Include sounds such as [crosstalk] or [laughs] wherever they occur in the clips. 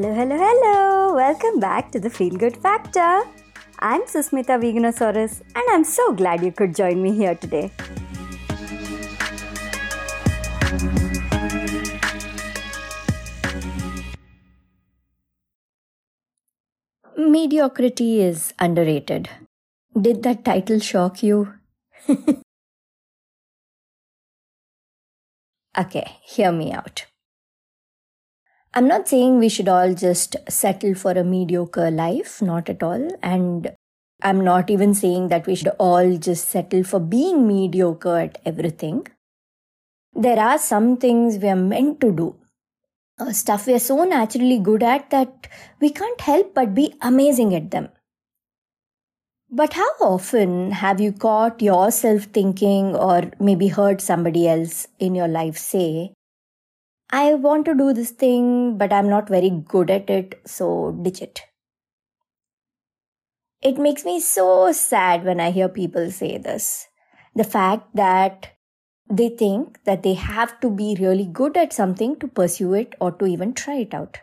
Hello, hello, hello! Welcome back to the Feel Good Factor. I'm Susmita Veganosaurus, and I'm so glad you could join me here today. Mediocrity is underrated. Did that title shock you? [laughs] okay, hear me out. I'm not saying we should all just settle for a mediocre life, not at all. And I'm not even saying that we should all just settle for being mediocre at everything. There are some things we are meant to do. Uh, stuff we are so naturally good at that we can't help but be amazing at them. But how often have you caught yourself thinking or maybe heard somebody else in your life say, I want to do this thing, but I'm not very good at it, so ditch it. It makes me so sad when I hear people say this. The fact that they think that they have to be really good at something to pursue it or to even try it out,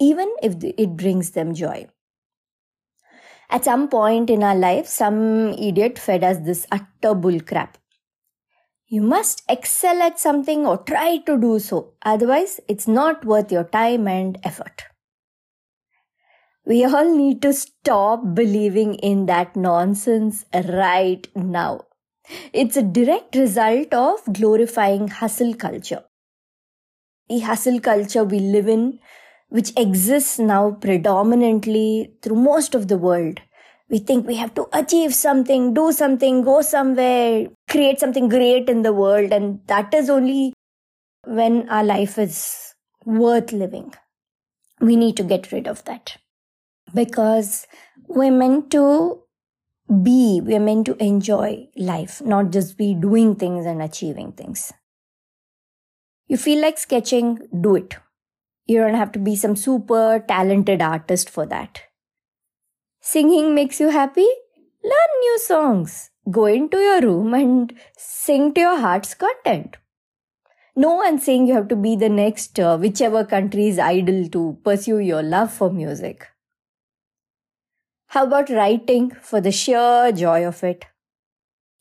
even if it brings them joy. At some point in our life, some idiot fed us this utter bullcrap. You must excel at something or try to do so. Otherwise, it's not worth your time and effort. We all need to stop believing in that nonsense right now. It's a direct result of glorifying hustle culture. The hustle culture we live in, which exists now predominantly through most of the world, we think we have to achieve something, do something, go somewhere, create something great in the world. And that is only when our life is worth living. We need to get rid of that because we're meant to be, we're meant to enjoy life, not just be doing things and achieving things. You feel like sketching, do it. You don't have to be some super talented artist for that. Singing makes you happy? Learn new songs. Go into your room and sing to your heart's content. No one's saying you have to be the next uh, whichever country's idol to pursue your love for music. How about writing for the sheer joy of it?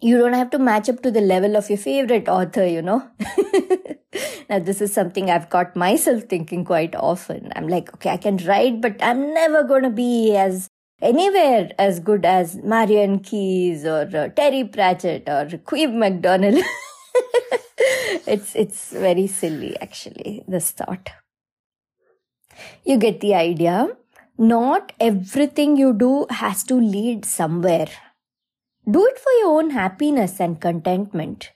You don't have to match up to the level of your favorite author, you know. [laughs] now, this is something I've got myself thinking quite often. I'm like, okay, I can write, but I'm never going to be as anywhere as good as Marian Keyes or uh, Terry Pratchett or Queeb McDonald. [laughs] it's it's very silly actually this thought. You get the idea. Not everything you do has to lead somewhere. Do it for your own happiness and contentment.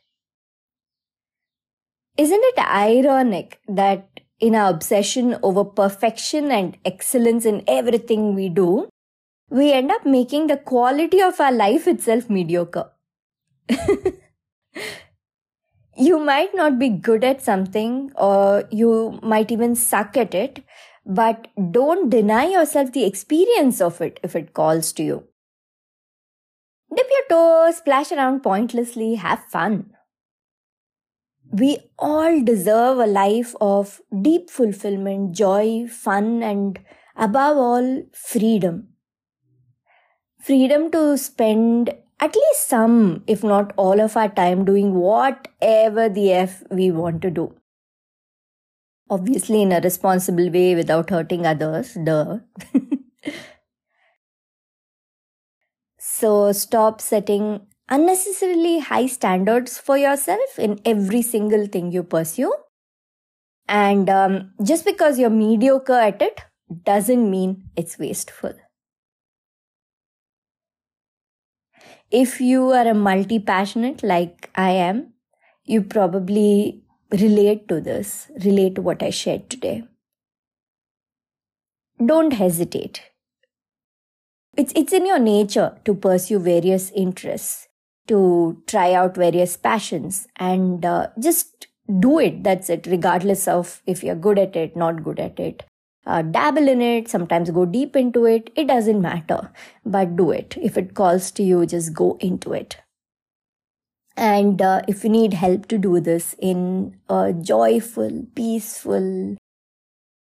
Isn't it ironic that in our obsession over perfection and excellence in everything we do, we end up making the quality of our life itself mediocre. [laughs] you might not be good at something or you might even suck at it, but don't deny yourself the experience of it if it calls to you. Dip your toes, splash around pointlessly, have fun. We all deserve a life of deep fulfillment, joy, fun, and above all, freedom freedom to spend at least some, if not all of our time doing whatever the F we want to do. Obviously, in a responsible way without hurting others, duh. [laughs] so, stop setting unnecessarily high standards for yourself in every single thing you pursue. And um, just because you're mediocre at it doesn't mean it's wasteful. If you are a multi passionate like I am, you probably relate to this, relate to what I shared today. Don't hesitate. It's, it's in your nature to pursue various interests, to try out various passions, and uh, just do it. That's it, regardless of if you're good at it, not good at it uh, dabble in it, sometimes go deep into it. It doesn't matter, but do it. If it calls to you, just go into it. And uh, if you need help to do this in a joyful, peaceful,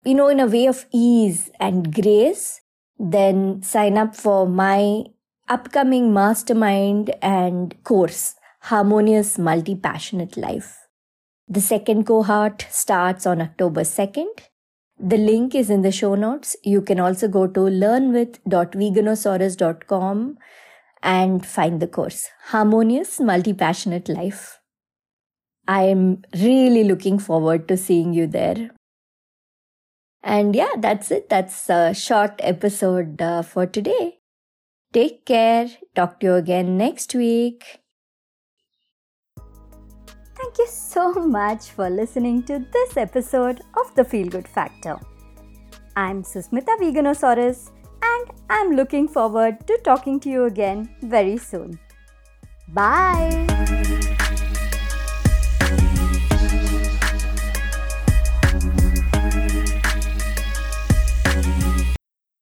you know, in a way of ease and grace, then sign up for my upcoming mastermind and course, Harmonious Multi Passionate Life. The second cohort starts on October 2nd. The link is in the show notes. You can also go to learnwith.veganosaurus.com and find the course Harmonious Multi Passionate Life. I am really looking forward to seeing you there. And yeah, that's it. That's a short episode uh, for today. Take care. Talk to you again next week. Thank you so much for listening to this episode of The Feel Good Factor. I'm Susmita Veganosaurus and I'm looking forward to talking to you again very soon. Bye.